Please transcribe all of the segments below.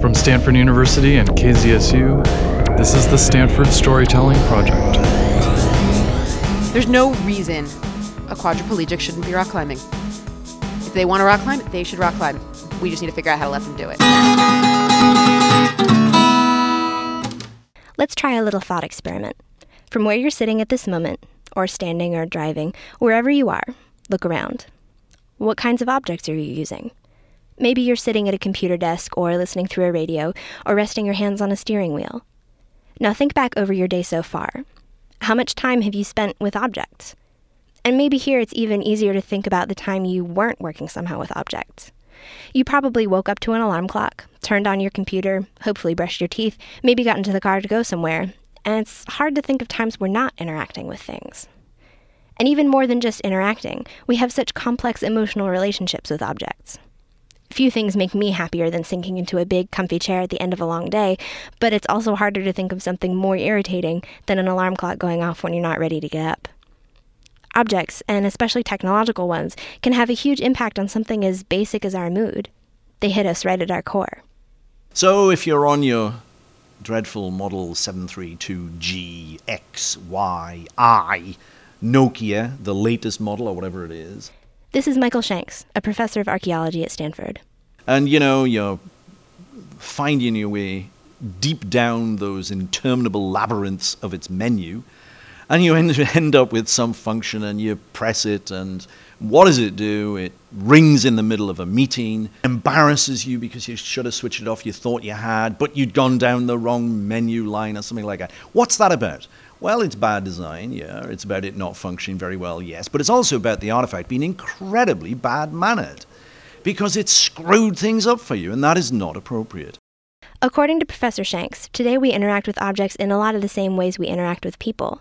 From Stanford University and KZSU, this is the Stanford Storytelling Project. There's no reason a quadriplegic shouldn't be rock climbing. If they want to rock climb, they should rock climb. We just need to figure out how to let them do it. Let's try a little thought experiment. From where you're sitting at this moment, or standing or driving, wherever you are, look around. What kinds of objects are you using? Maybe you're sitting at a computer desk or listening through a radio or resting your hands on a steering wheel. Now think back over your day so far. How much time have you spent with objects? And maybe here it's even easier to think about the time you weren't working somehow with objects. You probably woke up to an alarm clock, turned on your computer, hopefully brushed your teeth, maybe got into the car to go somewhere, and it's hard to think of times we're not interacting with things. And even more than just interacting, we have such complex emotional relationships with objects. Few things make me happier than sinking into a big, comfy chair at the end of a long day, but it's also harder to think of something more irritating than an alarm clock going off when you're not ready to get up. Objects, and especially technological ones, can have a huge impact on something as basic as our mood. They hit us right at our core. So if you're on your dreadful Model 732G, X, Y, I, Nokia, the latest model or whatever it is, This is Michael Shanks, a professor of archaeology at Stanford. and you know, you're finding your way deep down those interminable labyrinths of its menu, and you end, up with some function and you press it, and what does it do? It rings in the middle of a meeting, embarrasses you because you should have switched it off, you thought you had, but you'd gone down the wrong menu line or something like that. What's that about? Well, it's bad design, yeah. It's about it not functioning very well, yes. But it's also about the artifact being incredibly bad mannered because it screwed things up for you, and that is not appropriate. According to Professor Shanks, today we interact with objects in a lot of the same ways we interact with people.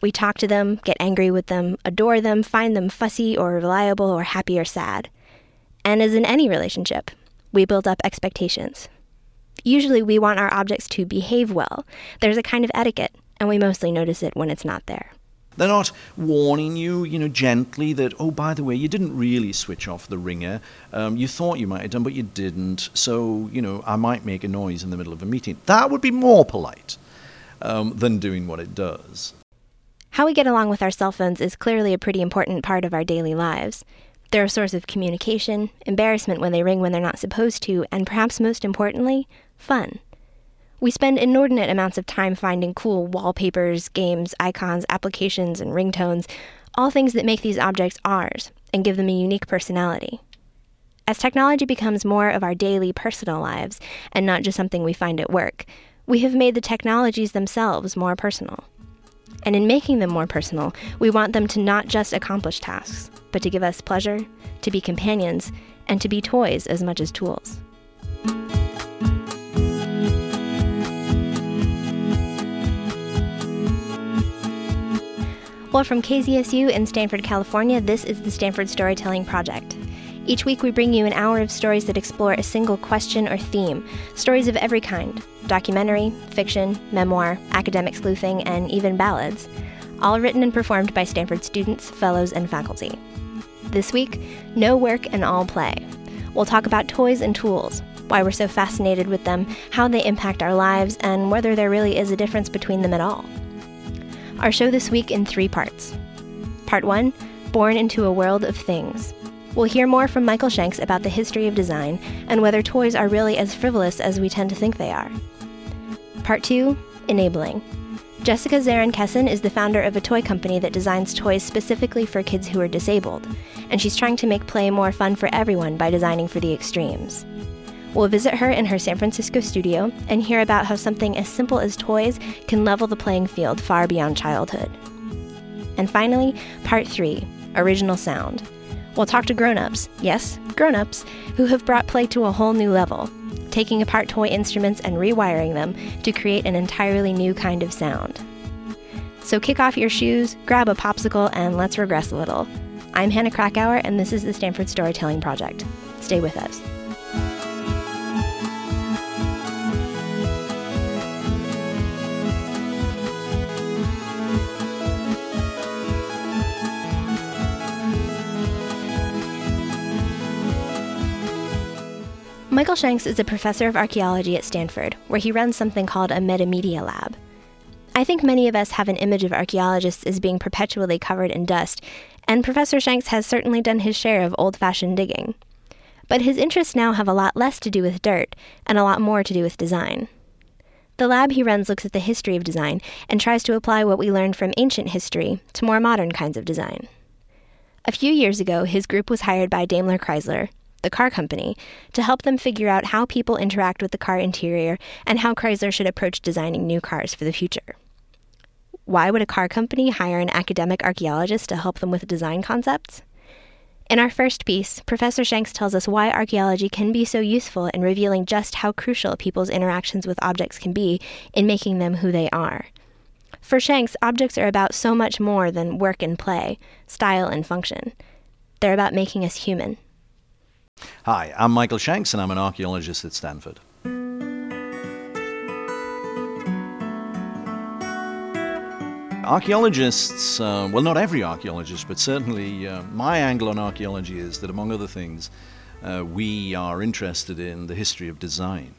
We talk to them, get angry with them, adore them, find them fussy or reliable or happy or sad. And as in any relationship, we build up expectations. Usually we want our objects to behave well. There's a kind of etiquette, and we mostly notice it when it's not there. They're not warning you, you know, gently that, oh, by the way, you didn't really switch off the ringer. Um, you thought you might have done, but you didn't. So, you know, I might make a noise in the middle of a meeting. That would be more polite um, than doing what it does. How we get along with our cell phones is clearly a pretty important part of our daily lives. They're a source of communication, embarrassment when they ring when they're not supposed to, and perhaps most importantly, fun. We spend inordinate amounts of time finding cool wallpapers, games, icons, applications, and ringtones, all things that make these objects ours and give them a unique personality. As technology becomes more of our daily personal lives and not just something we find at work, we have made the technologies themselves more personal. And in making them more personal, we want them to not just accomplish tasks, but to give us pleasure, to be companions, and to be toys as much as tools. Well, from KZSU in Stanford, California, this is the Stanford Storytelling Project. Each week, we bring you an hour of stories that explore a single question or theme, stories of every kind documentary, fiction, memoir, academic sleuthing, and even ballads, all written and performed by Stanford students, fellows, and faculty. This week, no work and all play. We'll talk about toys and tools, why we're so fascinated with them, how they impact our lives, and whether there really is a difference between them at all. Our show this week in three parts. Part 1 Born into a World of Things. We'll hear more from Michael Shanks about the history of design and whether toys are really as frivolous as we tend to think they are. Part 2 Enabling. Jessica Zarin Kesson is the founder of a toy company that designs toys specifically for kids who are disabled, and she's trying to make play more fun for everyone by designing for the extremes. We'll visit her in her San Francisco studio and hear about how something as simple as toys can level the playing field far beyond childhood. And finally, part three original sound. We'll talk to grown ups, yes, grown ups, who have brought play to a whole new level, taking apart toy instruments and rewiring them to create an entirely new kind of sound. So kick off your shoes, grab a popsicle, and let's regress a little. I'm Hannah Krakauer, and this is the Stanford Storytelling Project. Stay with us. Michael Shanks is a professor of archaeology at Stanford, where he runs something called a metamedia lab. I think many of us have an image of archaeologists as being perpetually covered in dust, and Professor Shanks has certainly done his share of old fashioned digging. But his interests now have a lot less to do with dirt and a lot more to do with design. The lab he runs looks at the history of design and tries to apply what we learned from ancient history to more modern kinds of design. A few years ago, his group was hired by Daimler Chrysler, the car company, to help them figure out how people interact with the car interior and how Chrysler should approach designing new cars for the future. Why would a car company hire an academic archaeologist to help them with design concepts? In our first piece, Professor Shanks tells us why archaeology can be so useful in revealing just how crucial people's interactions with objects can be in making them who they are. For Shanks, objects are about so much more than work and play, style and function. They're about making us human. Hi, I'm Michael Shanks, and I'm an archaeologist at Stanford. Archaeologists, uh, well, not every archaeologist, but certainly uh, my angle on archaeology is that, among other things, uh, we are interested in the history of design.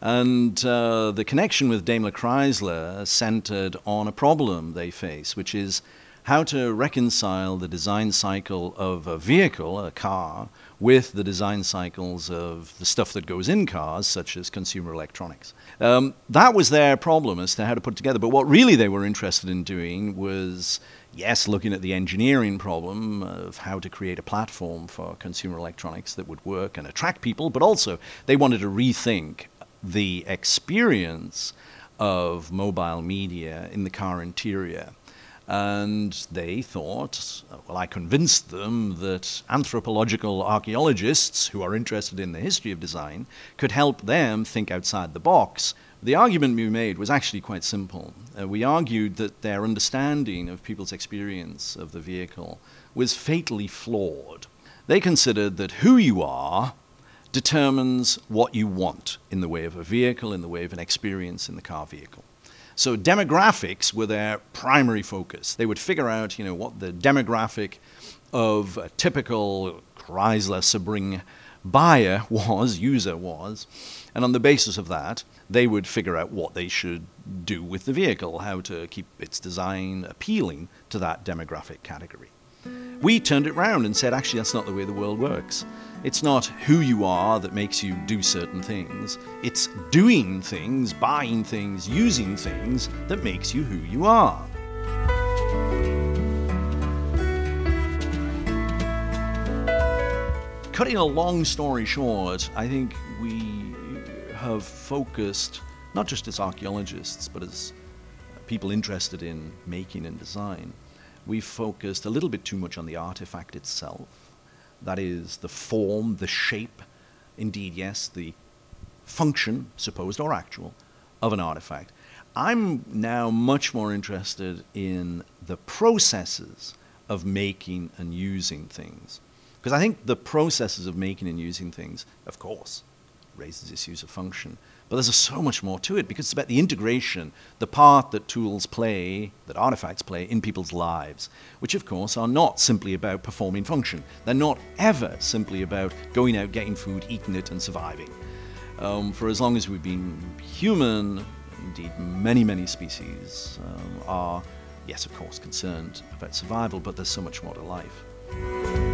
And uh, the connection with Daimler Chrysler centered on a problem they face, which is how to reconcile the design cycle of a vehicle, a car, with the design cycles of the stuff that goes in cars, such as consumer electronics. Um, that was their problem as to how to put together. But what really they were interested in doing was, yes, looking at the engineering problem of how to create a platform for consumer electronics that would work and attract people, but also they wanted to rethink the experience of mobile media in the car interior and they thought, well, I convinced them that anthropological archaeologists who are interested in the history of design could help them think outside the box. The argument we made was actually quite simple. Uh, we argued that their understanding of people's experience of the vehicle was fatally flawed. They considered that who you are determines what you want in the way of a vehicle, in the way of an experience in the car vehicle. So demographics were their primary focus. They would figure out, you know, what the demographic of a typical Chrysler Sebring buyer was, user was, and on the basis of that, they would figure out what they should do with the vehicle, how to keep its design appealing to that demographic category. We turned it around and said, actually, that's not the way the world works. It's not who you are that makes you do certain things. It's doing things, buying things, using things that makes you who you are. Cutting a long story short, I think we have focused, not just as archaeologists, but as people interested in making and design, we've focused a little bit too much on the artifact itself. That is, the form, the shape, indeed, yes, the function, supposed or actual, of an artifact. I'm now much more interested in the processes of making and using things. Because I think the processes of making and using things, of course, raises issues of function. But there's so much more to it because it's about the integration, the part that tools play, that artifacts play in people's lives, which of course are not simply about performing function. They're not ever simply about going out, getting food, eating it, and surviving. Um, for as long as we've been human, indeed many, many species um, are, yes, of course, concerned about survival, but there's so much more to life.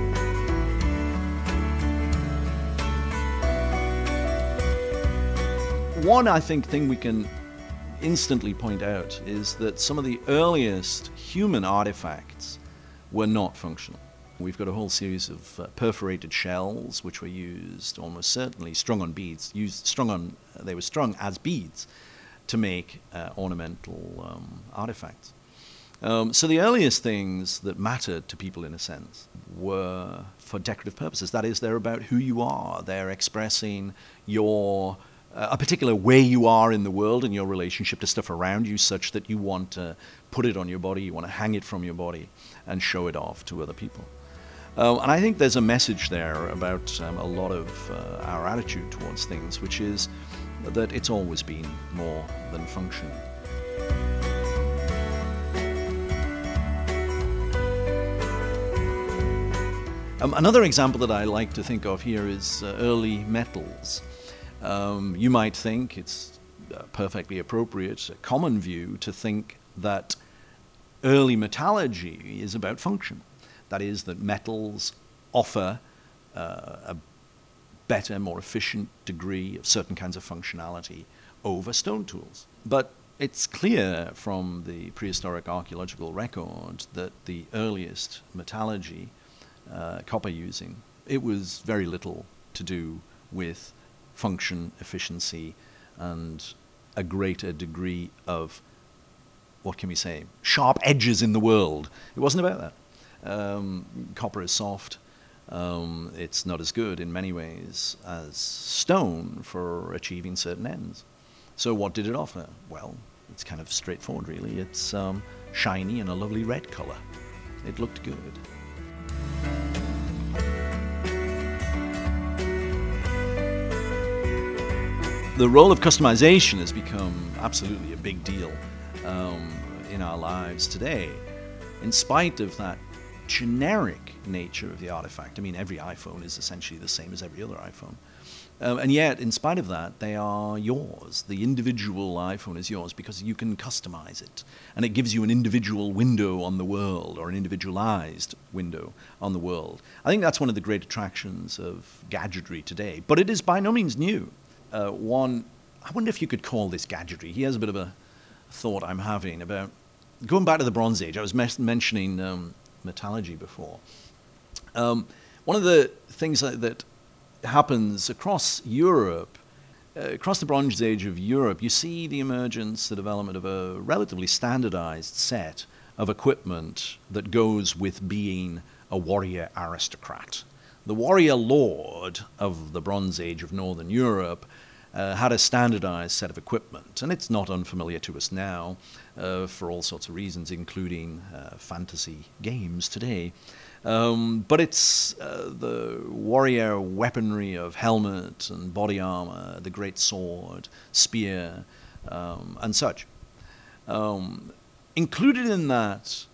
One, I think, thing we can instantly point out is that some of the earliest human artifacts were not functional. We've got a whole series of uh, perforated shells, which were used almost certainly strung on beads, used strung on, uh, they were strung as beads to make uh, ornamental um, artifacts. Um, so the earliest things that mattered to people, in a sense, were for decorative purposes. That is, they're about who you are. They're expressing your a particular way you are in the world and your relationship to stuff around you, such that you want to put it on your body, you want to hang it from your body, and show it off to other people. Uh, and I think there's a message there about um, a lot of uh, our attitude towards things, which is that it's always been more than function. Um, another example that I like to think of here is uh, early metals. Um, you might think it's uh, perfectly appropriate, a common view, to think that early metallurgy is about function. That is, that metals offer uh, a better, more efficient degree of certain kinds of functionality over stone tools. But it's clear from the prehistoric archaeological record that the earliest metallurgy, uh, copper using, it was very little to do with function, efficiency, and a greater degree of what can we say, sharp edges in the world. It wasn't about that. Um, copper is soft. Um, it's not as good in many ways as stone for achieving certain ends. So, what did it offer? Well, it's kind of straightforward, really. It's um, shiny and a lovely red color. It looked good. The role of customization has become absolutely a big deal um, in our lives today, in spite of that generic nature of the artifact. I mean, every iPhone is essentially the same as every other iPhone. Um, and yet, in spite of that, they are yours. The individual iPhone is yours because you can customize it. And it gives you an individual window on the world or an individualized window on the world. I think that's one of the great attractions of gadgetry today. But it is by no means new. Uh, one, I wonder if you could call this gadgetry. Here's a bit of a thought I'm having about going back to the Bronze Age. I was mes- mentioning um, metallurgy before. Um, one of the things that, that happens across Europe, uh, across the Bronze Age of Europe, you see the emergence, the development of a relatively standardized set of equipment that goes with being a warrior aristocrat. The warrior lord of the Bronze Age of Northern Europe uh, had a standardized set of equipment, and it's not unfamiliar to us now uh, for all sorts of reasons, including uh, fantasy games today. Um, but it's uh, the warrior weaponry of helmet and body armor, the great sword, spear, um, and such. Um, included in that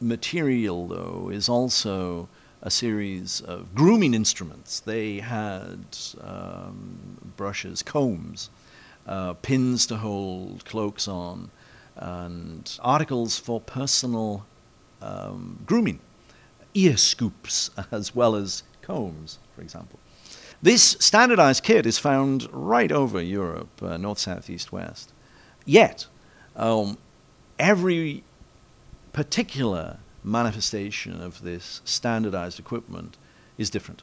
material, though, is also a series of grooming instruments. They had um, brushes, combs, uh, pins to hold cloaks on, and articles for personal um, grooming, ear scoops as well as combs, for example. This standardized kit is found right over Europe, uh, north, south, east, west. Yet, um, every particular manifestation of this standardized equipment is different.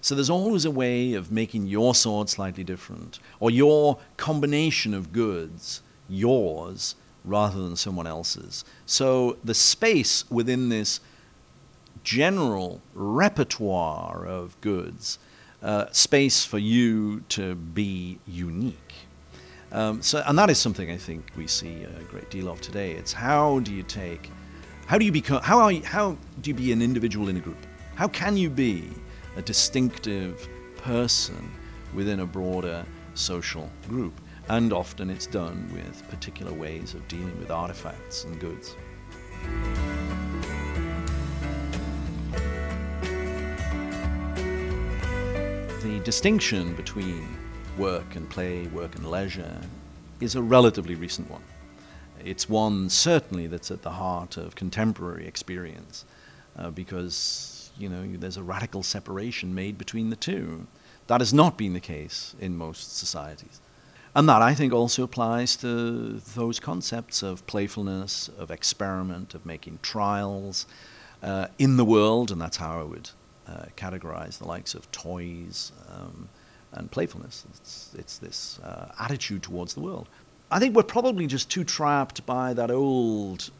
So there's always a way of making your sword slightly different, or your combination of goods yours rather than someone else's. So the space within this general repertoire of goods, uh, space for you to be unique. Um, so, and that is something I think we see a great deal of today. It's how do you take how do you become? How are you, How do you be an individual in a group? How can you be a distinctive person within a broader social group? And often it's done with particular ways of dealing with artifacts and goods. The distinction between work and play, work and leisure, is a relatively recent one it's one certainly that's at the heart of contemporary experience uh, because you know there's a radical separation made between the two. That has not been the case in most societies. And that I think also applies to those concepts of playfulness, of experiment, of making trials uh, in the world, and that's how I would uh, categorize the likes of toys um, and playfulness. It's, it's this uh, attitude towards the world. I think we're probably just too trapped by that old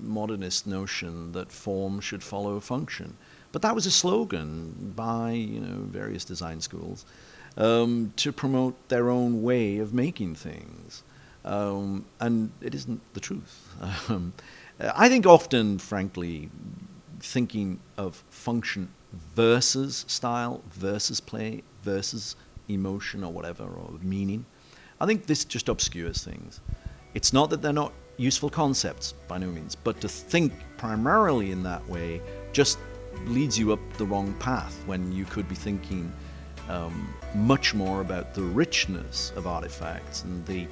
modernist notion that form should follow function. But that was a slogan by you know various design schools um, to promote their own way of making things, um, and it isn't the truth. Um, I think often, frankly, thinking of function versus style versus play versus emotion or whatever or meaning I think this just obscures things. It's not that they're not useful concepts by no means, but to think primarily in that way just leads you up the wrong path when you could be thinking um, much more about the richness of artifacts and the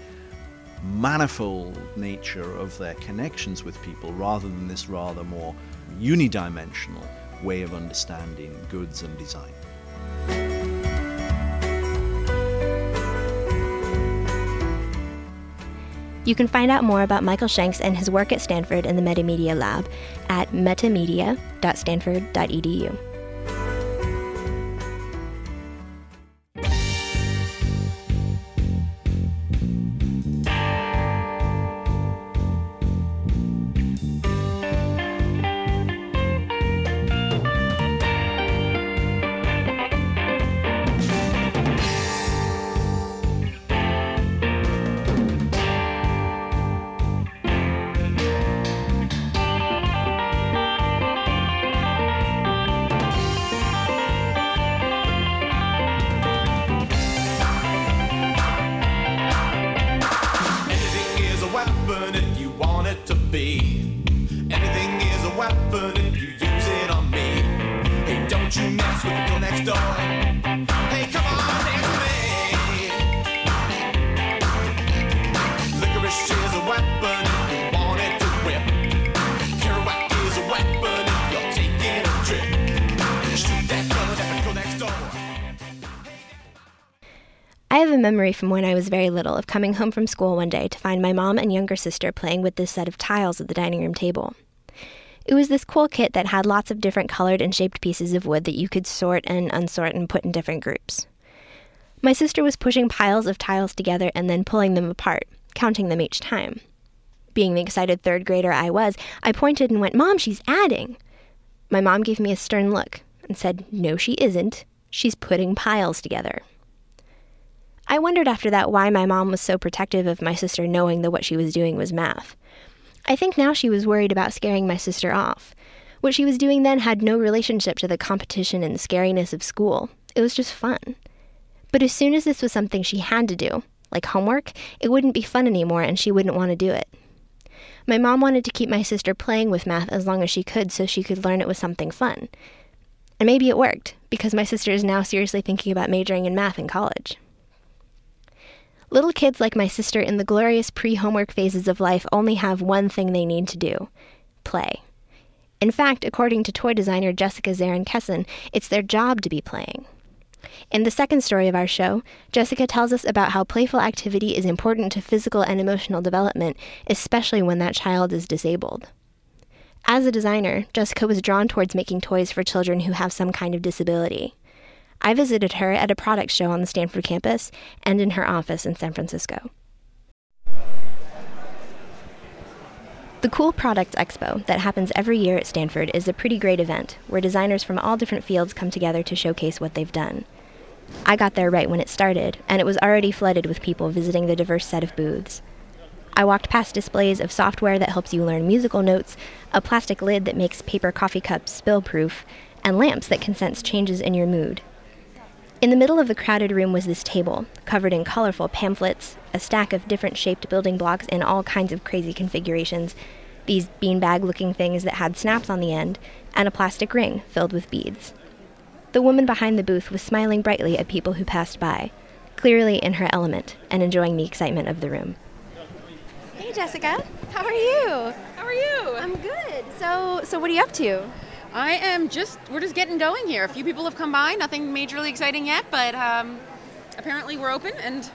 manifold nature of their connections with people rather than this rather more unidimensional way of understanding goods and design. You can find out more about Michael Shanks and his work at Stanford in the Metamedia Lab at metamedia.stanford.edu. memory from when I was very little of coming home from school one day to find my mom and younger sister playing with this set of tiles at the dining room table. It was this cool kit that had lots of different colored and shaped pieces of wood that you could sort and unsort and put in different groups. My sister was pushing piles of tiles together and then pulling them apart, counting them each time. Being the excited third grader I was, I pointed and went, Mom, she's adding. My mom gave me a stern look and said, No, she isn't. She's putting piles together. I wondered after that why my mom was so protective of my sister knowing that what she was doing was math. I think now she was worried about scaring my sister off. What she was doing then had no relationship to the competition and scariness of school. It was just fun. But as soon as this was something she had to do, like homework, it wouldn't be fun anymore and she wouldn't want to do it. My mom wanted to keep my sister playing with math as long as she could so she could learn it was something fun. And maybe it worked, because my sister is now seriously thinking about majoring in math in college. Little kids like my sister in the glorious pre homework phases of life only have one thing they need to do play. In fact, according to toy designer Jessica Zarin Kesson, it's their job to be playing. In the second story of our show, Jessica tells us about how playful activity is important to physical and emotional development, especially when that child is disabled. As a designer, Jessica was drawn towards making toys for children who have some kind of disability. I visited her at a product show on the Stanford campus and in her office in San Francisco. The Cool Products Expo that happens every year at Stanford is a pretty great event where designers from all different fields come together to showcase what they've done. I got there right when it started, and it was already flooded with people visiting the diverse set of booths. I walked past displays of software that helps you learn musical notes, a plastic lid that makes paper coffee cups spill proof, and lamps that can sense changes in your mood. In the middle of the crowded room was this table, covered in colorful pamphlets, a stack of different shaped building blocks in all kinds of crazy configurations, these beanbag looking things that had snaps on the end, and a plastic ring filled with beads. The woman behind the booth was smiling brightly at people who passed by, clearly in her element and enjoying the excitement of the room. Hey Jessica, how are you? How are you? I'm good. So, so what are you up to? I am just, we're just getting going here. A few people have come by, nothing majorly exciting yet, but um, apparently we're open and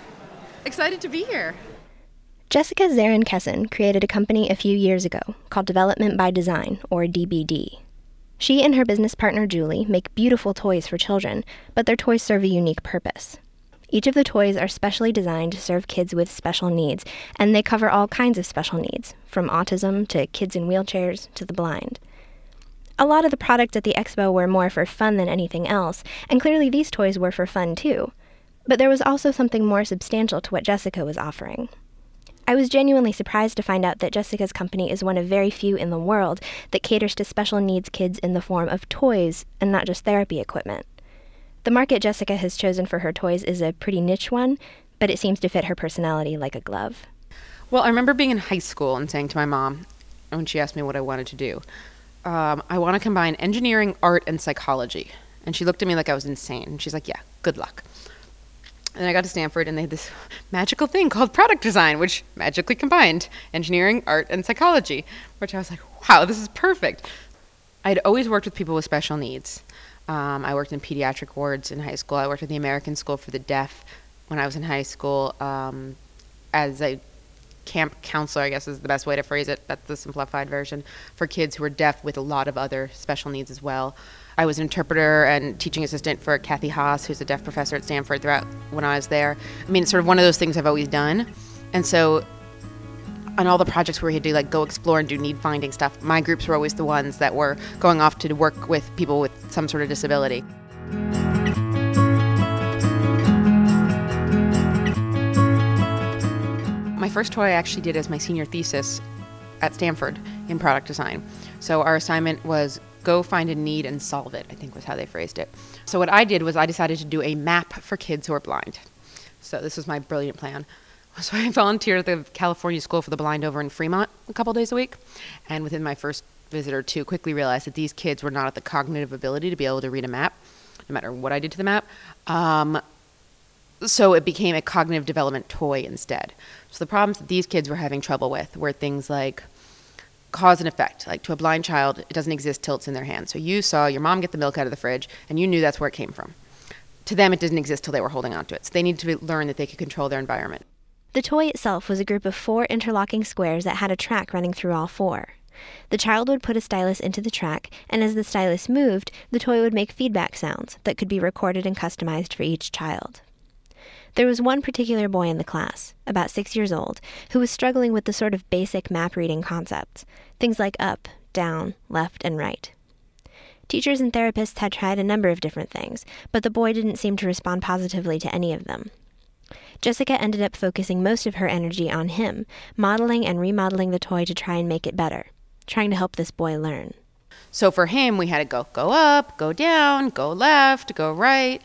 excited to be here. Jessica Zarin Kesson created a company a few years ago called Development by Design, or DBD. She and her business partner Julie make beautiful toys for children, but their toys serve a unique purpose. Each of the toys are specially designed to serve kids with special needs, and they cover all kinds of special needs, from autism to kids in wheelchairs to the blind. A lot of the products at the expo were more for fun than anything else, and clearly these toys were for fun too. But there was also something more substantial to what Jessica was offering. I was genuinely surprised to find out that Jessica's company is one of very few in the world that caters to special needs kids in the form of toys and not just therapy equipment. The market Jessica has chosen for her toys is a pretty niche one, but it seems to fit her personality like a glove. Well, I remember being in high school and saying to my mom, when she asked me what I wanted to do, um, I want to combine engineering, art, and psychology. And she looked at me like I was insane. And she's like, yeah, good luck. And I got to Stanford, and they had this magical thing called product design, which magically combined engineering, art, and psychology, which I was like, wow, this is perfect. I'd always worked with people with special needs. Um, I worked in pediatric wards in high school. I worked at the American School for the Deaf when I was in high school um, as a camp counselor, I guess is the best way to phrase it. That's the simplified version for kids who are deaf with a lot of other special needs as well. I was an interpreter and teaching assistant for Kathy Haas, who's a deaf professor at Stanford throughout when I was there. I mean, it's sort of one of those things I've always done. And so on all the projects where we had to like go explore and do need finding stuff, my groups were always the ones that were going off to work with people with some sort of disability. First toy I actually did as my senior thesis at Stanford in product design. So our assignment was go find a need and solve it, I think was how they phrased it. So what I did was I decided to do a map for kids who are blind. So this was my brilliant plan. So I volunteered at the California School for the Blind over in Fremont a couple days a week, and within my first visit or two, quickly realized that these kids were not at the cognitive ability to be able to read a map, no matter what I did to the map. Um, so it became a cognitive development toy instead. So the problems that these kids were having trouble with were things like cause and effect. Like to a blind child, it doesn't exist till it's in their hand. So you saw your mom get the milk out of the fridge, and you knew that's where it came from. To them, it didn't exist till they were holding onto it. So they needed to learn that they could control their environment. The toy itself was a group of four interlocking squares that had a track running through all four. The child would put a stylus into the track, and as the stylus moved, the toy would make feedback sounds that could be recorded and customized for each child. There was one particular boy in the class, about six years old, who was struggling with the sort of basic map reading concepts things like up, down, left, and right. Teachers and therapists had tried a number of different things, but the boy didn't seem to respond positively to any of them. Jessica ended up focusing most of her energy on him, modeling and remodeling the toy to try and make it better, trying to help this boy learn. So for him, we had to go go up, go down, go left, go right.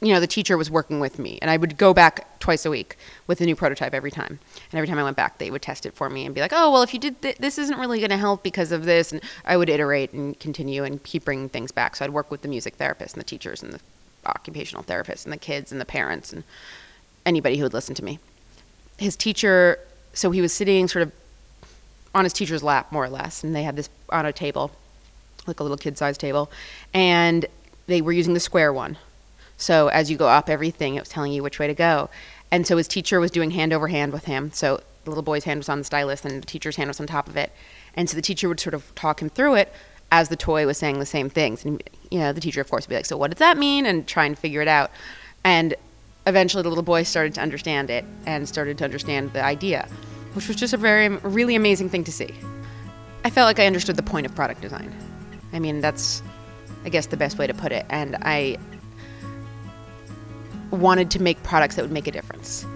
You know, the teacher was working with me, and I would go back twice a week with a new prototype every time. And every time I went back, they would test it for me and be like, "Oh, well, if you did th- this, isn't really going to help because of this." And I would iterate and continue and keep bringing things back. So I'd work with the music therapist and the teachers and the occupational therapists and the kids and the parents and anybody who would listen to me. His teacher, so he was sitting sort of on his teacher's lap, more or less, and they had this on a table, like a little kid-sized table, and they were using the square one. So as you go up everything, it was telling you which way to go. And so his teacher was doing hand over hand with him. So the little boy's hand was on the stylus, and the teacher's hand was on top of it. And so the teacher would sort of talk him through it as the toy was saying the same things. And you know, the teacher, of course, would be like, "So what does that mean?" and try and figure it out. And eventually, the little boy started to understand it and started to understand the idea, which was just a very, really amazing thing to see. I felt like I understood the point of product design. I mean, that's, I guess, the best way to put it. And I wanted to make products that would make a difference.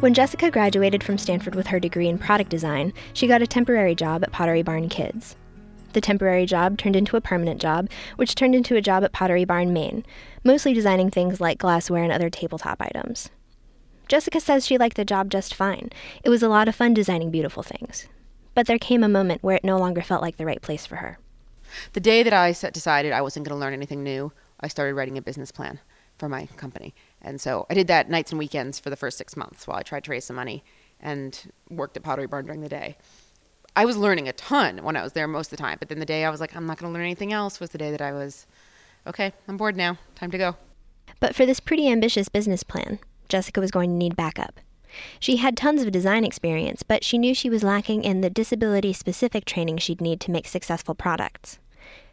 When Jessica graduated from Stanford with her degree in product design, she got a temporary job at Pottery Barn Kids. The temporary job turned into a permanent job, which turned into a job at Pottery Barn, Maine, mostly designing things like glassware and other tabletop items. Jessica says she liked the job just fine. It was a lot of fun designing beautiful things. But there came a moment where it no longer felt like the right place for her. The day that I set, decided I wasn't going to learn anything new, I started writing a business plan for my company. And so I did that nights and weekends for the first six months while I tried to raise some money and worked at Pottery Barn during the day. I was learning a ton when I was there most of the time, but then the day I was like, I'm not going to learn anything else was the day that I was, okay, I'm bored now. Time to go. But for this pretty ambitious business plan, Jessica was going to need backup. She had tons of design experience, but she knew she was lacking in the disability specific training she'd need to make successful products.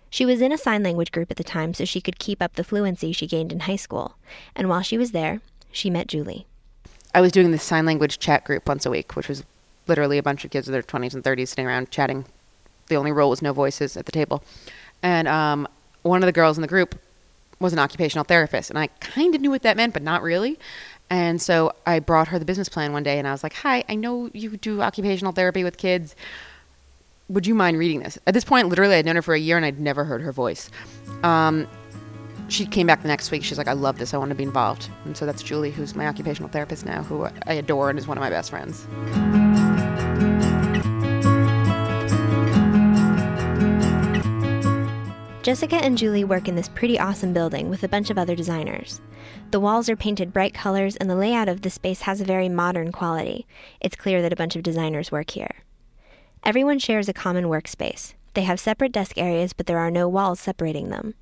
She was in a sign language group at the time so she could keep up the fluency she gained in high school. And while she was there, she met Julie. I was doing this sign language chat group once a week, which was literally a bunch of kids in their 20s and 30s sitting around chatting. The only rule was no voices at the table. And um, one of the girls in the group was an occupational therapist. And I kind of knew what that meant, but not really. And so I brought her the business plan one day and I was like, Hi, I know you do occupational therapy with kids. Would you mind reading this? At this point, literally, I'd known her for a year and I'd never heard her voice. Um, she came back the next week. She's like, I love this. I want to be involved. And so that's Julie, who's my occupational therapist now, who I adore and is one of my best friends. Jessica and Julie work in this pretty awesome building with a bunch of other designers. The walls are painted bright colors, and the layout of the space has a very modern quality. It's clear that a bunch of designers work here. Everyone shares a common workspace. They have separate desk areas, but there are no walls separating them.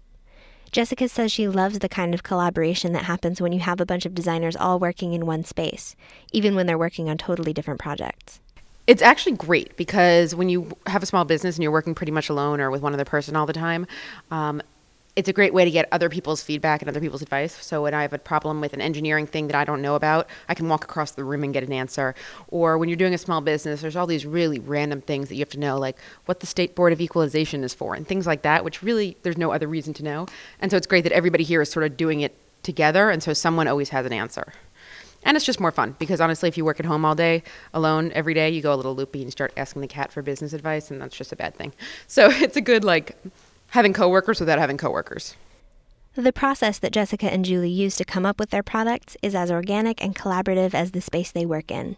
Jessica says she loves the kind of collaboration that happens when you have a bunch of designers all working in one space, even when they're working on totally different projects. It's actually great because when you have a small business and you're working pretty much alone or with one other person all the time, um, it's a great way to get other people's feedback and other people's advice. So when I have a problem with an engineering thing that I don't know about, I can walk across the room and get an answer. Or when you're doing a small business, there's all these really random things that you have to know, like what the state board of equalization is for and things like that, which really there's no other reason to know. And so it's great that everybody here is sort of doing it together, and so someone always has an answer. And it's just more fun because honestly, if you work at home all day alone every day, you go a little loopy and start asking the cat for business advice, and that's just a bad thing. So it's a good like having coworkers without having coworkers. The process that Jessica and Julie use to come up with their products is as organic and collaborative as the space they work in.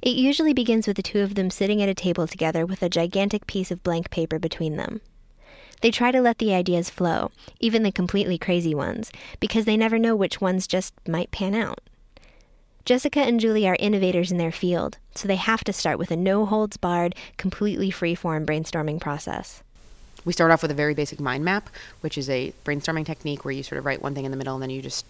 It usually begins with the two of them sitting at a table together with a gigantic piece of blank paper between them. They try to let the ideas flow, even the completely crazy ones, because they never know which ones just might pan out. Jessica and Julie are innovators in their field, so they have to start with a no holds barred, completely free form brainstorming process. We start off with a very basic mind map, which is a brainstorming technique where you sort of write one thing in the middle and then you just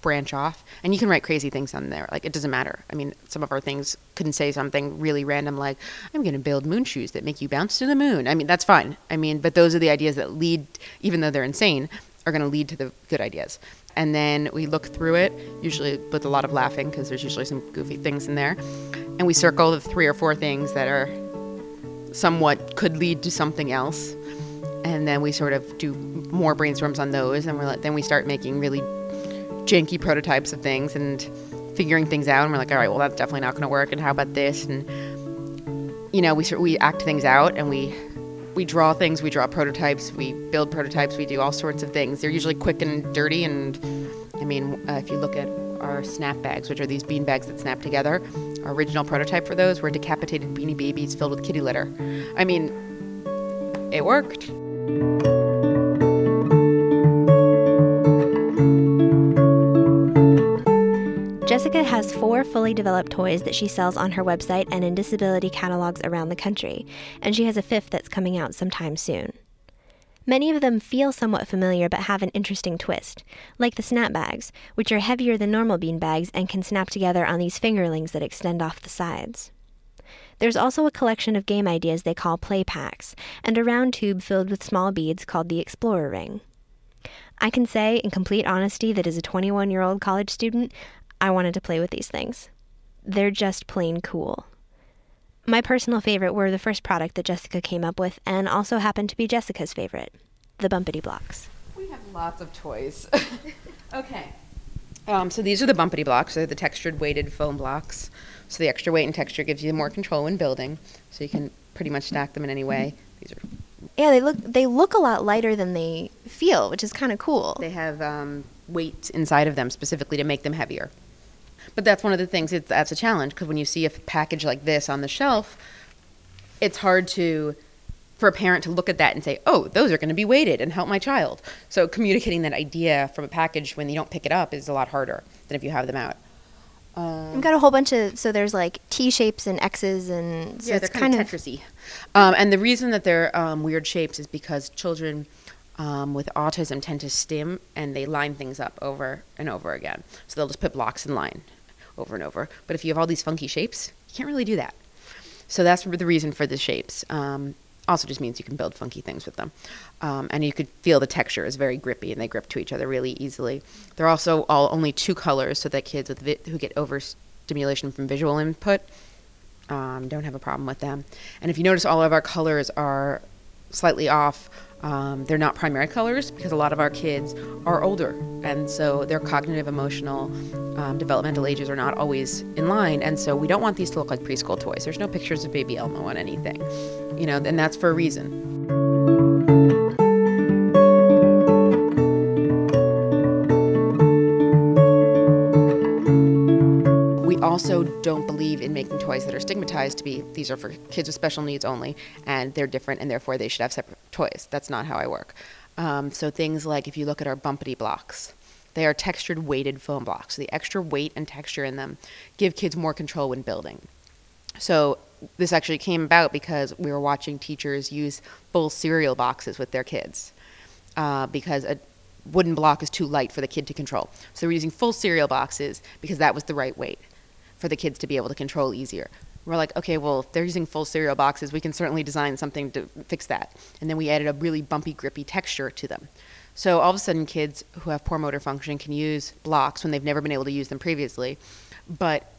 branch off. And you can write crazy things on there. Like, it doesn't matter. I mean, some of our things couldn't say something really random like, I'm going to build moon shoes that make you bounce to the moon. I mean, that's fine. I mean, but those are the ideas that lead, even though they're insane, are going to lead to the good ideas. And then we look through it, usually with a lot of laughing because there's usually some goofy things in there. And we circle the three or four things that are somewhat could lead to something else and then we sort of do more brainstorms on those and we're like, then we start making really janky prototypes of things and figuring things out and we're like all right well that's definitely not going to work and how about this? And you know we sort we act things out and we we draw things we draw prototypes we build prototypes we do all sorts of things. They're usually quick and dirty and i mean uh, if you look at our snap bags which are these bean bags that snap together our original prototype for those were decapitated beanie babies filled with kitty litter. I mean it worked Jessica has four fully developed toys that she sells on her website and in disability catalogs around the country, and she has a fifth that's coming out sometime soon. Many of them feel somewhat familiar but have an interesting twist, like the snap bags, which are heavier than normal bean bags and can snap together on these fingerlings that extend off the sides. There's also a collection of game ideas they call play packs, and a round tube filled with small beads called the Explorer Ring. I can say, in complete honesty, that as a 21 year old college student, I wanted to play with these things. They're just plain cool. My personal favorite were the first product that Jessica came up with, and also happened to be Jessica's favorite the Bumpity Blocks. We have lots of toys. okay. Um, so these are the bumpity blocks. They're the textured weighted foam blocks. So the extra weight and texture gives you more control when building. So you can pretty much stack them in any way. These are Yeah, they look they look a lot lighter than they feel, which is kind of cool. they have um, weight inside of them specifically to make them heavier. But that's one of the things. It's, that's a challenge because when you see a package like this on the shelf, it's hard to for a parent to look at that and say, "Oh, those are going to be weighted and help my child." So communicating that idea from a package when you don't pick it up is a lot harder than if you have them out. I've got a whole bunch of so there's like T shapes and X's and so yeah, it's they're kind, of Tetrisy. Um, and the reason that they're um, weird shapes is because children um, with autism tend to stim and they line things up over and over again. So they'll just put blocks in line over and over. But if you have all these funky shapes, you can't really do that. So that's the reason for the shapes. Um, also, just means you can build funky things with them, um, and you could feel the texture is very grippy, and they grip to each other really easily. They're also all only two colors, so that kids with vi- who get overstimulation from visual input um, don't have a problem with them. And if you notice, all of our colors are slightly off. Um, they're not primary colors because a lot of our kids are older, and so their cognitive, emotional, um, developmental ages are not always in line. And so we don't want these to look like preschool toys. There's no pictures of baby Elmo on anything, you know, and that's for a reason. Also don't believe in making toys that are stigmatized to be these are for kids with special needs only, and they're different, and therefore they should have separate toys. That's not how I work. Um, so things like if you look at our bumpity blocks, they are textured weighted foam blocks. So the extra weight and texture in them give kids more control when building. So this actually came about because we were watching teachers use full cereal boxes with their kids uh, because a wooden block is too light for the kid to control. So were using full cereal boxes because that was the right weight for the kids to be able to control easier. We're like, okay, well, if they're using full cereal boxes, we can certainly design something to fix that. And then we added a really bumpy, grippy texture to them. So all of a sudden, kids who have poor motor function can use blocks when they've never been able to use them previously. But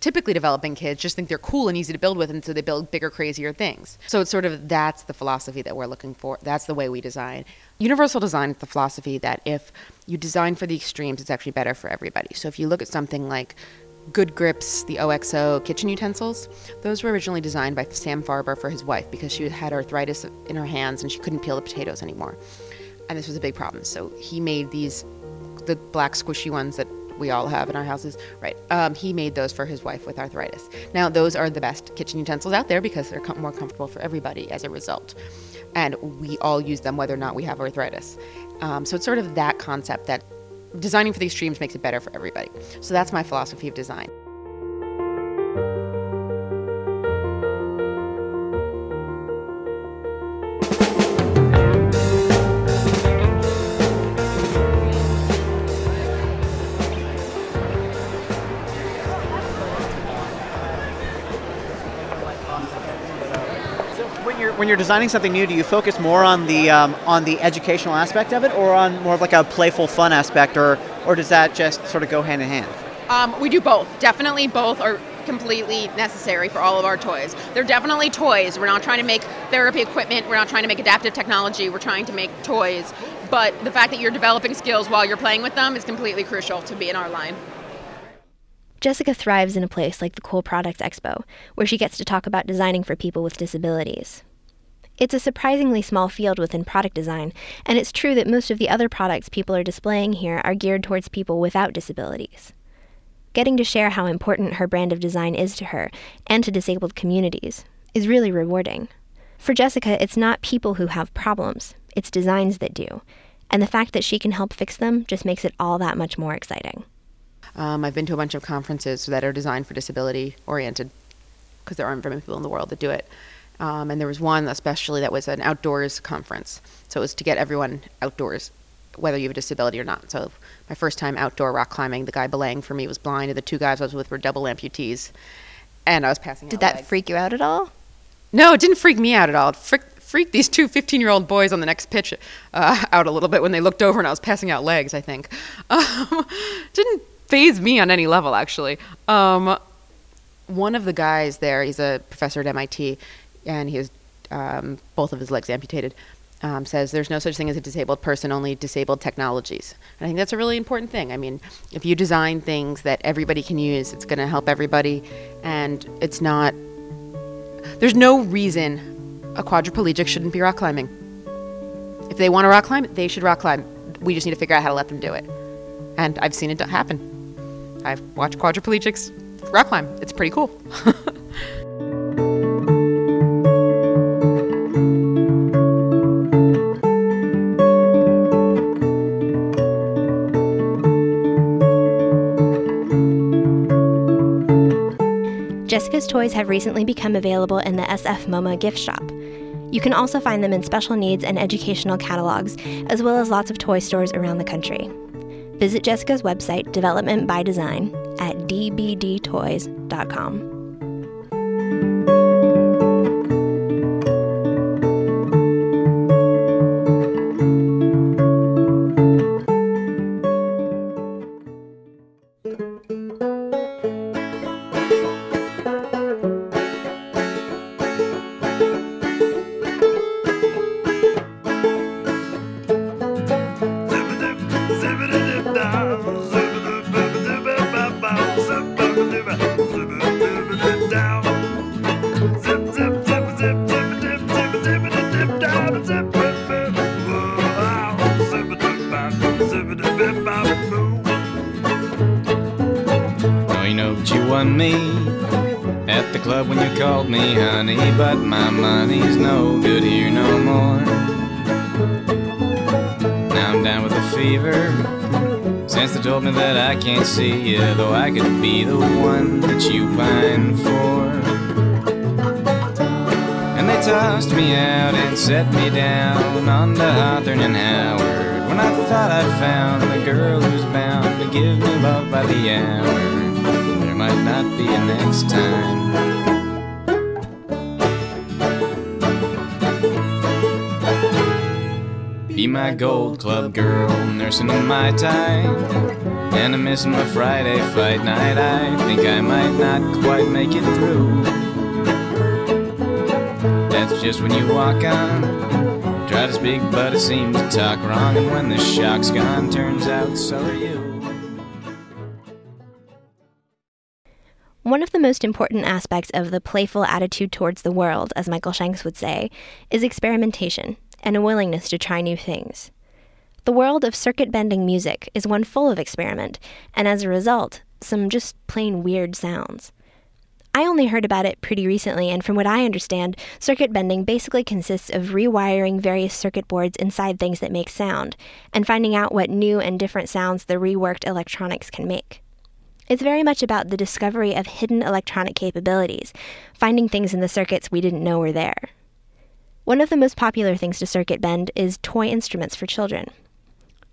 typically developing kids just think they're cool and easy to build with and so they build bigger crazier things so it's sort of that's the philosophy that we're looking for that's the way we design universal design is the philosophy that if you design for the extremes it's actually better for everybody so if you look at something like good grips the oxo kitchen utensils those were originally designed by sam farber for his wife because she had arthritis in her hands and she couldn't peel the potatoes anymore and this was a big problem so he made these the black squishy ones that we all have in our houses, right? Um, he made those for his wife with arthritis. Now, those are the best kitchen utensils out there because they're com- more comfortable for everybody as a result. And we all use them whether or not we have arthritis. Um, so it's sort of that concept that designing for the extremes makes it better for everybody. So that's my philosophy of design. When you're designing something new, do you focus more on the um, on the educational aspect of it, or on more of like a playful, fun aspect, or or does that just sort of go hand in hand? Um, we do both. Definitely both are completely necessary for all of our toys. They're definitely toys. We're not trying to make therapy equipment. We're not trying to make adaptive technology. We're trying to make toys. But the fact that you're developing skills while you're playing with them is completely crucial to be in our line. Jessica thrives in a place like the Cool Products Expo, where she gets to talk about designing for people with disabilities. It's a surprisingly small field within product design, and it's true that most of the other products people are displaying here are geared towards people without disabilities. Getting to share how important her brand of design is to her and to disabled communities is really rewarding. For Jessica, it's not people who have problems, it's designs that do. And the fact that she can help fix them just makes it all that much more exciting. Um, I've been to a bunch of conferences that are designed for disability oriented because there aren't very many people in the world that do it. Um, and there was one especially that was an outdoors conference. So it was to get everyone outdoors, whether you have a disability or not. So my first time outdoor rock climbing, the guy belaying for me was blind, and the two guys I was with were double amputees. And I was passing Did that legs. freak you out at all? No, it didn't freak me out at all. It freaked, freaked these two 15 year old boys on the next pitch uh, out a little bit when they looked over and I was passing out legs, I think. Um, didn't phase me on any level, actually. Um, one of the guys there, he's a professor at MIT, and he has um, both of his legs amputated. Um, says there's no such thing as a disabled person, only disabled technologies. And I think that's a really important thing. I mean, if you design things that everybody can use, it's going to help everybody, and it's not there's no reason a quadriplegic shouldn't be rock climbing. If they want to rock climb, they should rock climb. We just need to figure out how to let them do it. And I've seen it happen. I've watched quadriplegics rock climb. It's pretty cool. Jessica's toys have recently become available in the SF MoMA gift shop. You can also find them in special needs and educational catalogs, as well as lots of toy stores around the country. Visit Jessica's website, Development by Design, at dbdtoys.com. the one that you pine for. And they tossed me out and set me down on the Hawthorne and Howard. When I thought I'd found the girl who's bound to give me love by the hour, there might not be a next time. Be my gold club girl, nursing in my tie. And I'm missing my Friday fight night. I think I might not quite make it through. That's just when you walk on. Try to speak, but it seems to talk wrong. And when the shock's gone, turns out so are you. One of the most important aspects of the playful attitude towards the world, as Michael Shanks would say, is experimentation and a willingness to try new things. The world of circuit bending music is one full of experiment, and as a result, some just plain weird sounds. I only heard about it pretty recently, and from what I understand, circuit bending basically consists of rewiring various circuit boards inside things that make sound, and finding out what new and different sounds the reworked electronics can make. It's very much about the discovery of hidden electronic capabilities, finding things in the circuits we didn't know were there. One of the most popular things to circuit bend is toy instruments for children.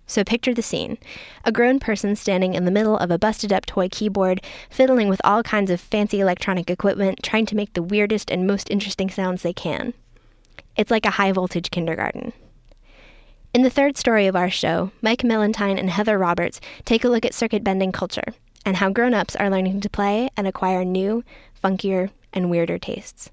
So picture the scene a grown person standing in the middle of a busted up toy keyboard, fiddling with all kinds of fancy electronic equipment, trying to make the weirdest and most interesting sounds they can. It's like a high voltage kindergarten. In the third story of our show, Mike Millentine and Heather Roberts take a look at circuit bending culture and how grown ups are learning to play and acquire new, funkier, and weirder tastes.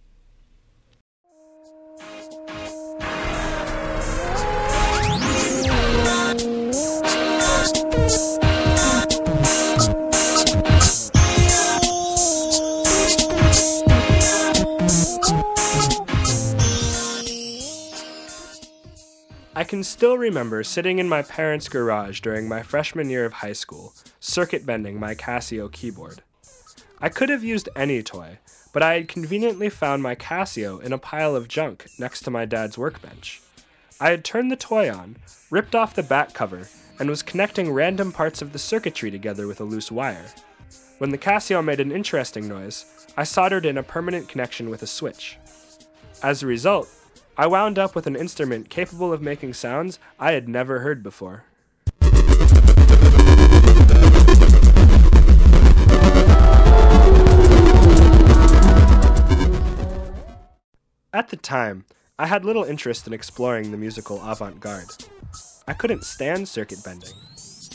Can still remember sitting in my parents' garage during my freshman year of high school, circuit bending my Casio keyboard. I could have used any toy, but I had conveniently found my Casio in a pile of junk next to my dad's workbench. I had turned the toy on, ripped off the back cover, and was connecting random parts of the circuitry together with a loose wire. When the Casio made an interesting noise, I soldered in a permanent connection with a switch. As a result, I wound up with an instrument capable of making sounds I had never heard before. At the time, I had little interest in exploring the musical avant garde. I couldn't stand circuit bending.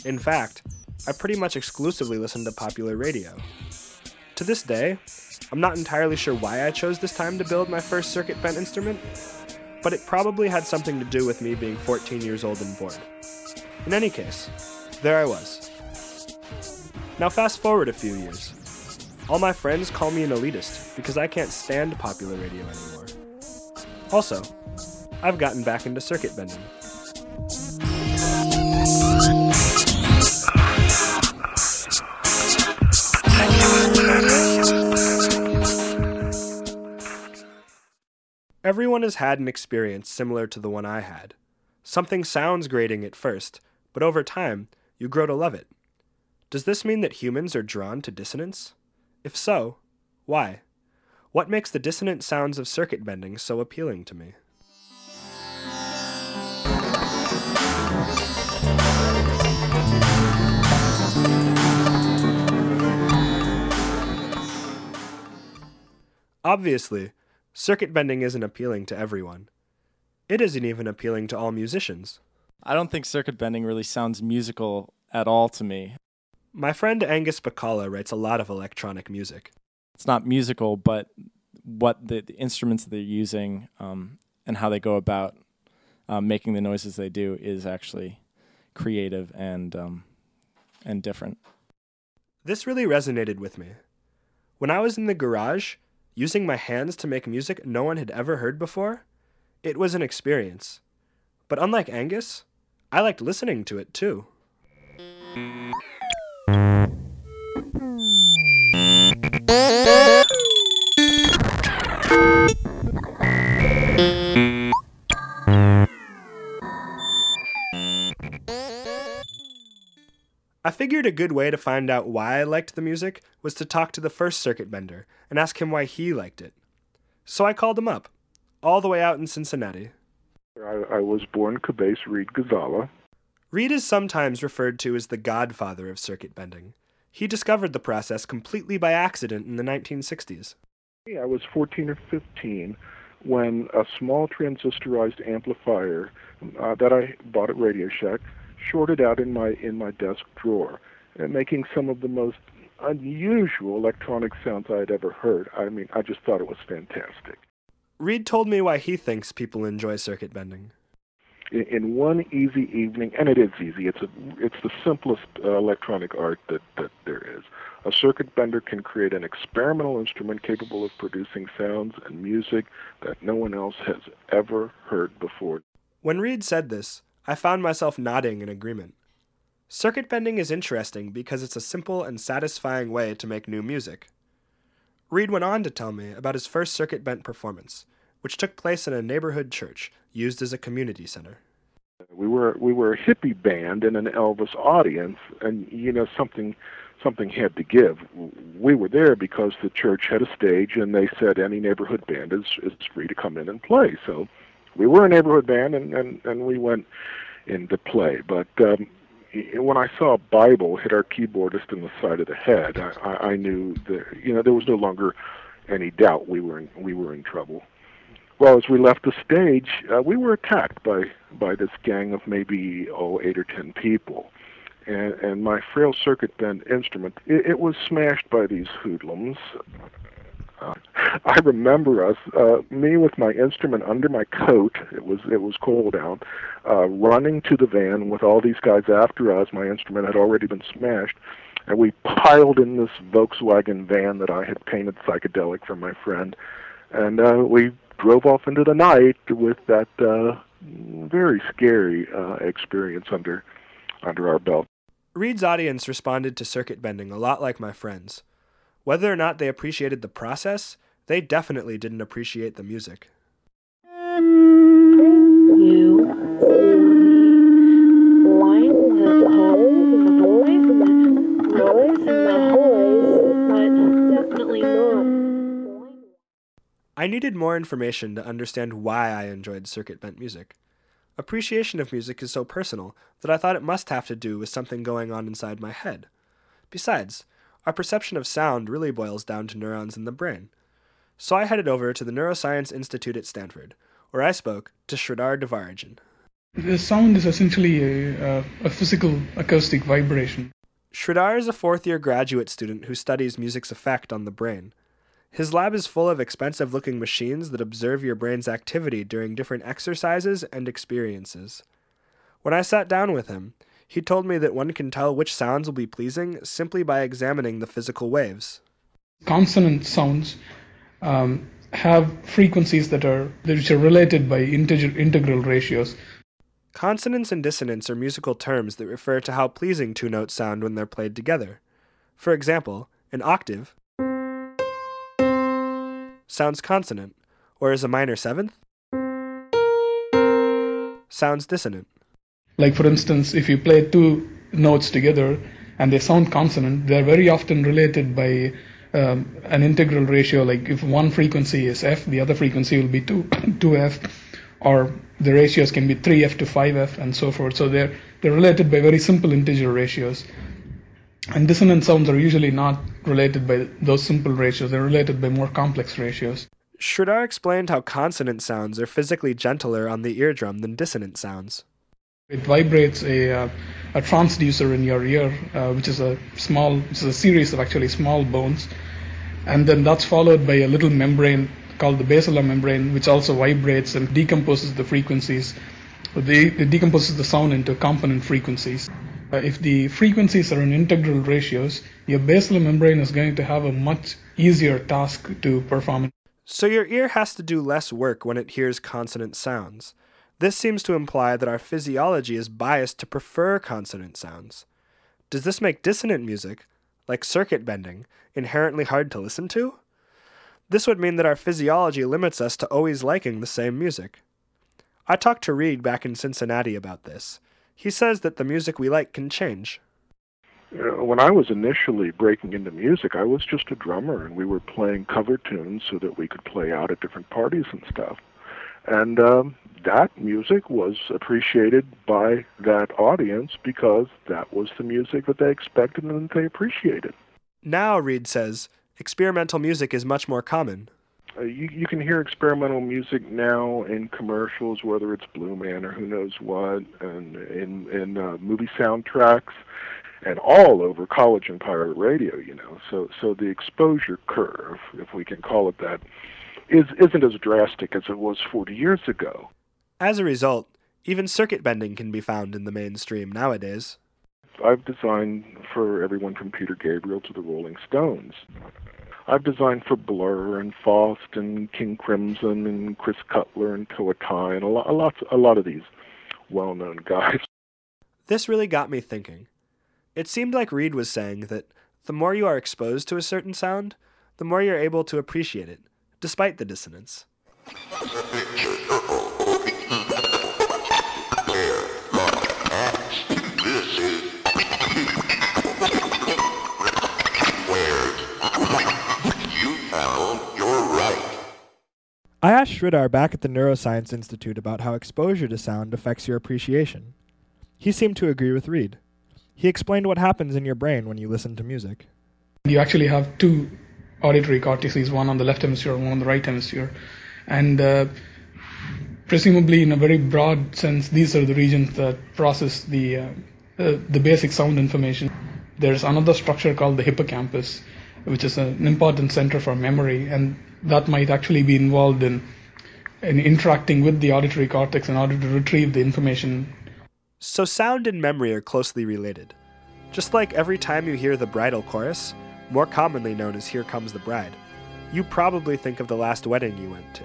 In fact, I pretty much exclusively listened to popular radio. To this day, I'm not entirely sure why I chose this time to build my first circuit bent instrument, but it probably had something to do with me being 14 years old and bored. In any case, there I was. Now, fast forward a few years. All my friends call me an elitist because I can't stand popular radio anymore. Also, I've gotten back into circuit bending. Everyone has had an experience similar to the one I had. Something sounds grating at first, but over time, you grow to love it. Does this mean that humans are drawn to dissonance? If so, why? What makes the dissonant sounds of circuit bending so appealing to me? Obviously, circuit bending isn't appealing to everyone. It isn't even appealing to all musicians. I don't think circuit bending really sounds musical at all to me. My friend Angus Bacala writes a lot of electronic music. It's not musical, but what the, the instruments that they're using um, and how they go about um, making the noises they do is actually creative and um, and different. This really resonated with me. When I was in the garage, using my hands to make music no one had ever heard before, it was an experience. But unlike Angus, I liked listening to it too. figured a good way to find out why I liked the music was to talk to the first circuit bender and ask him why he liked it. So I called him up, all the way out in Cincinnati. I, I was born Qubais Reed Ghazala. Reed is sometimes referred to as the godfather of circuit bending. He discovered the process completely by accident in the 1960s. I was 14 or 15 when a small transistorized amplifier uh, that I bought at Radio Shack shorted out in my in my desk drawer, and making some of the most unusual electronic sounds I had ever heard. I mean, I just thought it was fantastic. Reed told me why he thinks people enjoy circuit bending. In, in one easy evening, and it is easy. It's a it's the simplest uh, electronic art that that there is. A circuit bender can create an experimental instrument capable of producing sounds and music that no one else has ever heard before. When Reed said this, I found myself nodding in agreement. Circuit bending is interesting because it's a simple and satisfying way to make new music. Reed went on to tell me about his first circuit bent performance, which took place in a neighborhood church used as a community center. We were we were a hippie band in an Elvis audience, and you know something something had to give. We were there because the church had a stage, and they said any neighborhood band is is free to come in and play. So we were a neighborhood band, and and, and we went into play. But um, when I saw a Bible hit our keyboardist in the side of the head, I, I knew that you know there was no longer any doubt we were in, we were in trouble. Well, as we left the stage, uh, we were attacked by by this gang of maybe oh eight or ten people, and and my frail circuit bend instrument it, it was smashed by these hoodlums. I remember us, uh, me with my instrument under my coat. It was it was cold out, uh, running to the van with all these guys after us. My instrument had already been smashed, and we piled in this Volkswagen van that I had painted psychedelic for my friend, and uh, we drove off into the night with that uh, very scary uh, experience under under our belt. Reed's audience responded to circuit bending a lot like my friends. Whether or not they appreciated the process, they definitely didn't appreciate the music. I needed more information to understand why I enjoyed circuit bent music. Appreciation of music is so personal that I thought it must have to do with something going on inside my head. Besides, our perception of sound really boils down to neurons in the brain. So I headed over to the Neuroscience Institute at Stanford, where I spoke to Sridhar Devarajan. The sound is essentially a, a, a physical acoustic vibration. Sridhar is a fourth year graduate student who studies music's effect on the brain. His lab is full of expensive looking machines that observe your brain's activity during different exercises and experiences. When I sat down with him, he told me that one can tell which sounds will be pleasing simply by examining the physical waves. Consonant sounds um, have frequencies that are which are related by integer, integral ratios. Consonance and dissonance are musical terms that refer to how pleasing two notes sound when they're played together. For example, an octave sounds consonant, whereas a minor seventh sounds dissonant. Like for instance, if you play two notes together and they sound consonant, they're very often related by um, an integral ratio. Like if one frequency is f, the other frequency will be two, 2f, or the ratios can be 3f to 5f and so forth. So they're they're related by very simple integer ratios. And dissonant sounds are usually not related by those simple ratios. They're related by more complex ratios. Sridhar explained how consonant sounds are physically gentler on the eardrum than dissonant sounds. It vibrates a, uh, a transducer in your ear, uh, which is a small, which is a series of actually small bones, and then that's followed by a little membrane called the basilar membrane, which also vibrates and decomposes the frequencies. It decomposes the sound into component frequencies. Uh, if the frequencies are in integral ratios, your basilar membrane is going to have a much easier task to perform. So your ear has to do less work when it hears consonant sounds. This seems to imply that our physiology is biased to prefer consonant sounds. Does this make dissonant music, like circuit bending, inherently hard to listen to? This would mean that our physiology limits us to always liking the same music. I talked to Reed back in Cincinnati about this. He says that the music we like can change. Uh, when I was initially breaking into music, I was just a drummer, and we were playing cover tunes so that we could play out at different parties and stuff. And um, that music was appreciated by that audience because that was the music that they expected and they appreciated. Now, Reed says, experimental music is much more common. Uh, you, you can hear experimental music now in commercials, whether it's Blue Man or who knows what, and in in uh, movie soundtracks, and all over college and pirate radio. You know, so so the exposure curve, if we can call it that, is isn't as drastic as it was 40 years ago. As a result, even circuit bending can be found in the mainstream nowadays. I've designed for everyone from Peter Gabriel to the Rolling Stones. I've designed for Blur and Faust and King Crimson and Chris Cutler and Toa and a lot, a lot, a lot of these well-known guys. This really got me thinking. It seemed like Reed was saying that the more you are exposed to a certain sound, the more you're able to appreciate it, despite the dissonance. I asked Sridhar back at the Neuroscience Institute about how exposure to sound affects your appreciation. He seemed to agree with Reed. He explained what happens in your brain when you listen to music. You actually have two auditory cortices, one on the left hemisphere and one on the right hemisphere. And uh, presumably, in a very broad sense, these are the regions that process the, uh, uh, the basic sound information. There's another structure called the hippocampus, which is an important center for memory, and that might actually be involved in, in interacting with the auditory cortex in order to retrieve the information. So, sound and memory are closely related. Just like every time you hear the bridal chorus, more commonly known as Here Comes the Bride, you probably think of the last wedding you went to.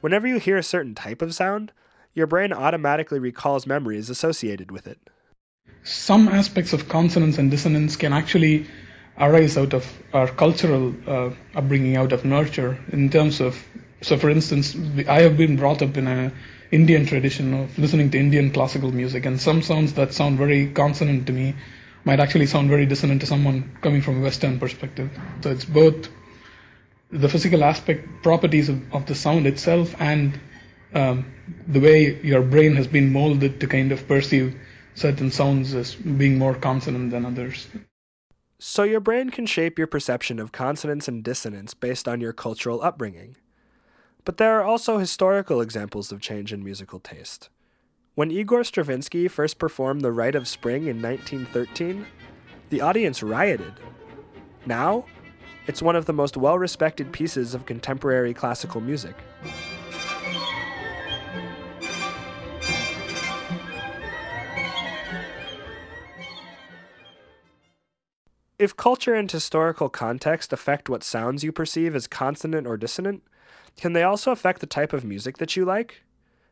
Whenever you hear a certain type of sound, your brain automatically recalls memories associated with it. Some aspects of consonance and dissonance can actually arise out of our cultural uh, upbringing, out of nurture, in terms of, so for instance, I have been brought up in an Indian tradition of listening to Indian classical music, and some sounds that sound very consonant to me might actually sound very dissonant to someone coming from a Western perspective. So it's both the physical aspect, properties of, of the sound itself, and um, the way your brain has been molded to kind of perceive certain sounds as being more consonant than others. So, your brain can shape your perception of consonance and dissonance based on your cultural upbringing. But there are also historical examples of change in musical taste. When Igor Stravinsky first performed The Rite of Spring in 1913, the audience rioted. Now, it's one of the most well respected pieces of contemporary classical music. If culture and historical context affect what sounds you perceive as consonant or dissonant, can they also affect the type of music that you like?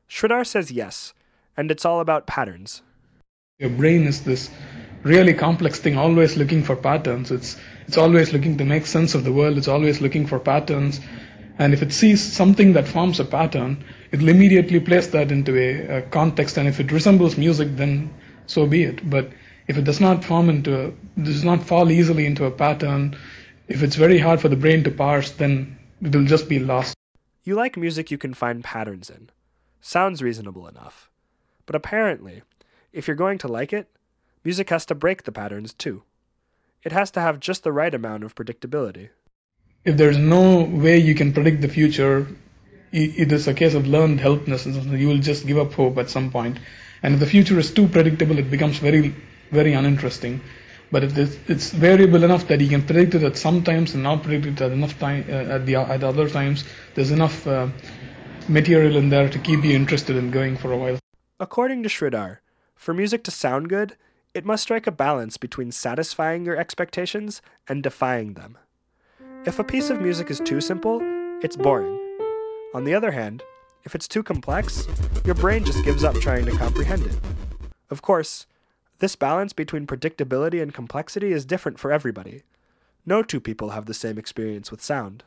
Sridhar says yes, and it's all about patterns. Your brain is this really complex thing, always looking for patterns. It's it's always looking to make sense of the world. It's always looking for patterns, and if it sees something that forms a pattern, it'll immediately place that into a, a context. And if it resembles music, then so be it. But if it does not form into a, does not fall easily into a pattern, if it's very hard for the brain to parse, then it will just be lost. You like music you can find patterns in. Sounds reasonable enough. But apparently, if you're going to like it, music has to break the patterns too. It has to have just the right amount of predictability. If there's no way you can predict the future, it is a case of learned helplessness. You will just give up hope at some point. And if the future is too predictable, it becomes very very uninteresting. But if it's variable enough that you can predict it at some times and not predict it at enough time uh, at the at other times, there's enough uh, material in there to keep you interested in going for a while. According to Sridhar, for music to sound good, it must strike a balance between satisfying your expectations and defying them. If a piece of music is too simple, it's boring. On the other hand, if it's too complex, your brain just gives up trying to comprehend it. Of course, this balance between predictability and complexity is different for everybody. No two people have the same experience with sound.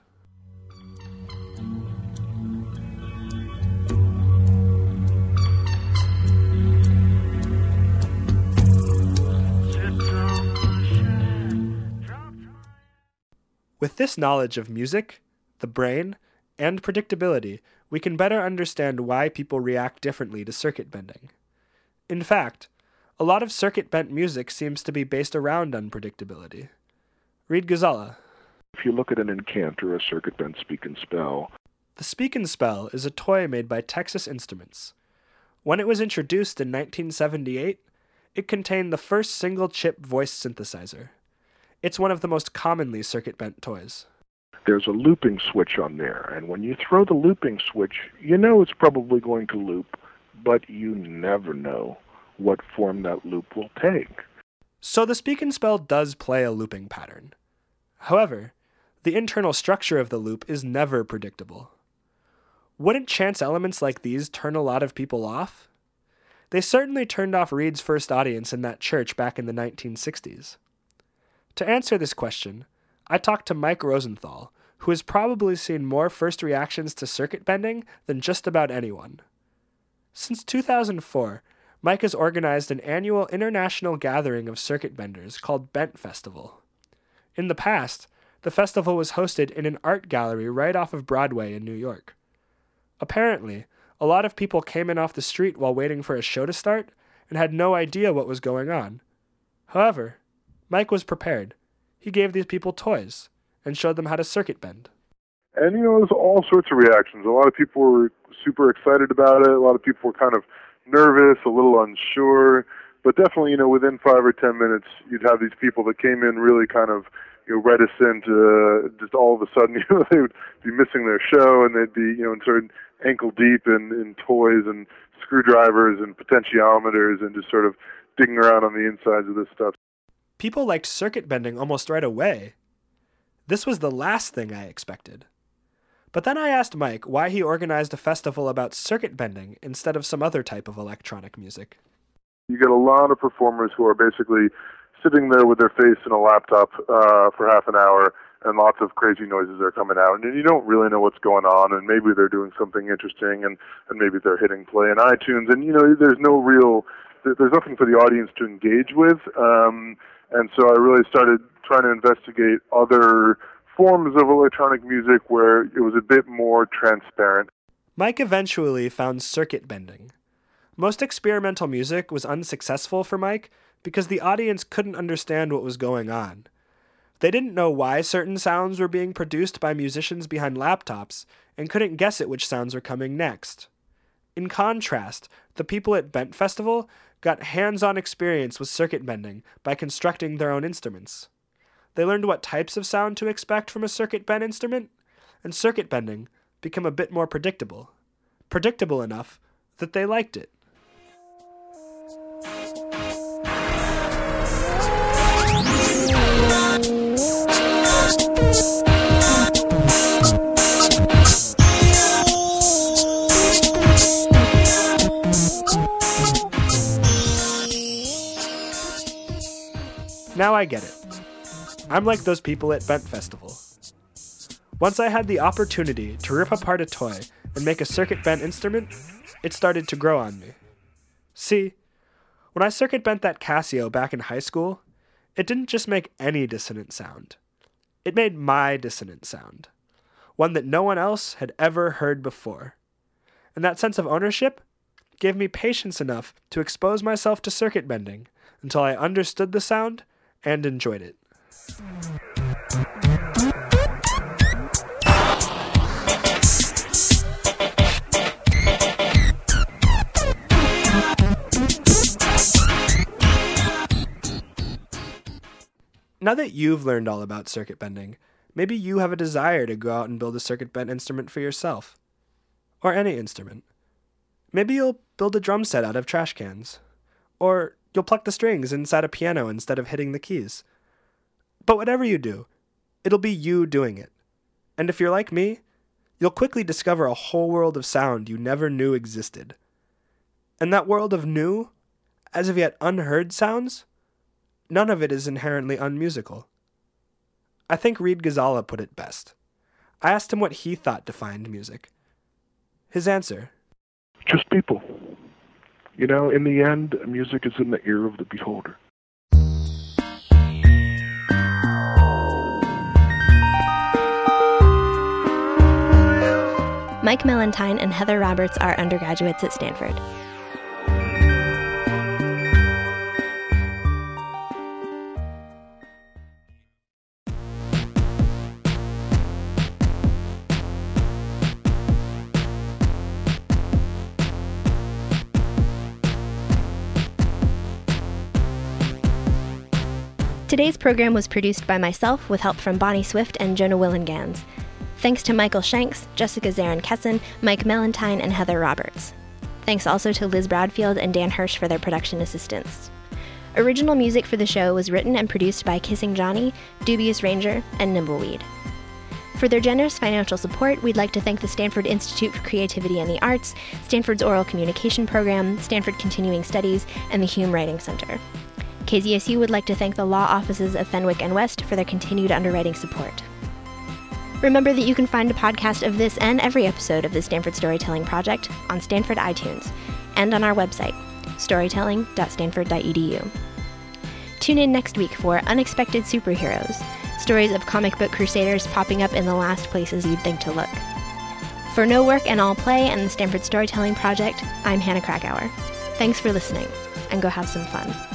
With this knowledge of music, the brain, and predictability, we can better understand why people react differently to circuit bending. In fact, a lot of circuit bent music seems to be based around unpredictability. Reed Ghazala. If you look at an Incantor, a circuit bent speak and spell, The Speak and Spell is a toy made by Texas Instruments. When it was introduced in 1978, it contained the first single chip voice synthesizer. It's one of the most commonly circuit bent toys. there's a looping switch on there, and when you throw the looping switch, you know it's probably going to loop, but you never know what form that loop will take. So the Speak and Spell does play a looping pattern. However, the internal structure of the loop is never predictable. Wouldn't chance elements like these turn a lot of people off? They certainly turned off Reed's first audience in that church back in the 1960s. To answer this question, I talked to Mike Rosenthal, who has probably seen more first reactions to circuit bending than just about anyone. Since 2004, Mike has organized an annual international gathering of circuit benders called Bent Festival. In the past, the festival was hosted in an art gallery right off of Broadway in New York. Apparently, a lot of people came in off the street while waiting for a show to start and had no idea what was going on. However, Mike was prepared. He gave these people toys and showed them how to circuit bend. And you know, there's all sorts of reactions. A lot of people were super excited about it. A lot of people were kind of nervous, a little unsure. But definitely, you know, within five or ten minutes, you'd have these people that came in really kind of, you know, reticent. Uh, just all of a sudden, you know, they would be missing their show, and they'd be, you know, sort of ankle deep in, in toys and screwdrivers and potentiometers, and just sort of digging around on the insides of this stuff. People liked circuit bending almost right away. This was the last thing I expected. But then I asked Mike why he organized a festival about circuit bending instead of some other type of electronic music. You get a lot of performers who are basically sitting there with their face in a laptop uh, for half an hour, and lots of crazy noises are coming out, and you don't really know what's going on, and maybe they're doing something interesting, and and maybe they're hitting play in iTunes, and you know there's no real, there's nothing for the audience to engage with, um, and so I really started trying to investigate other forms of electronic music where it was a bit more transparent. Mike eventually found circuit bending. Most experimental music was unsuccessful for Mike because the audience couldn't understand what was going on. They didn't know why certain sounds were being produced by musicians behind laptops and couldn't guess at which sounds were coming next. In contrast, the people at Bent Festival got hands on experience with circuit bending by constructing their own instruments. They learned what types of sound to expect from a circuit bend instrument, and circuit bending became a bit more predictable. Predictable enough that they liked it. Now I get it. I'm like those people at Bent Festival. Once I had the opportunity to rip apart a toy and make a circuit bent instrument, it started to grow on me. See, when I circuit bent that Casio back in high school, it didn't just make any dissonant sound. It made my dissonant sound, one that no one else had ever heard before. And that sense of ownership gave me patience enough to expose myself to circuit bending until I understood the sound and enjoyed it. Now that you've learned all about circuit bending, maybe you have a desire to go out and build a circuit bent instrument for yourself. Or any instrument. Maybe you'll build a drum set out of trash cans. Or you'll pluck the strings inside a piano instead of hitting the keys. But whatever you do, it'll be you doing it. And if you're like me, you'll quickly discover a whole world of sound you never knew existed. And that world of new, as of yet unheard sounds, none of it is inherently unmusical. I think Reed Ghazala put it best. I asked him what he thought defined music. His answer Just people. You know, in the end, music is in the ear of the beholder. Mike Mellentine and Heather Roberts are undergraduates at Stanford. Today's program was produced by myself with help from Bonnie Swift and Jonah Willengans. Thanks to Michael Shanks, Jessica Zarin Kesson, Mike Mellentine, and Heather Roberts. Thanks also to Liz Bradfield and Dan Hirsch for their production assistance. Original music for the show was written and produced by Kissing Johnny, Dubious Ranger, and Nimbleweed. For their generous financial support, we'd like to thank the Stanford Institute for Creativity and the Arts, Stanford's Oral Communication Program, Stanford Continuing Studies, and the Hume Writing Center. KZSU would like to thank the law offices of Fenwick and West for their continued underwriting support. Remember that you can find a podcast of this and every episode of the Stanford Storytelling Project on Stanford iTunes and on our website, storytelling.stanford.edu. Tune in next week for Unexpected Superheroes, stories of comic book crusaders popping up in the last places you'd think to look. For No Work and All Play and the Stanford Storytelling Project, I'm Hannah Krakauer. Thanks for listening, and go have some fun.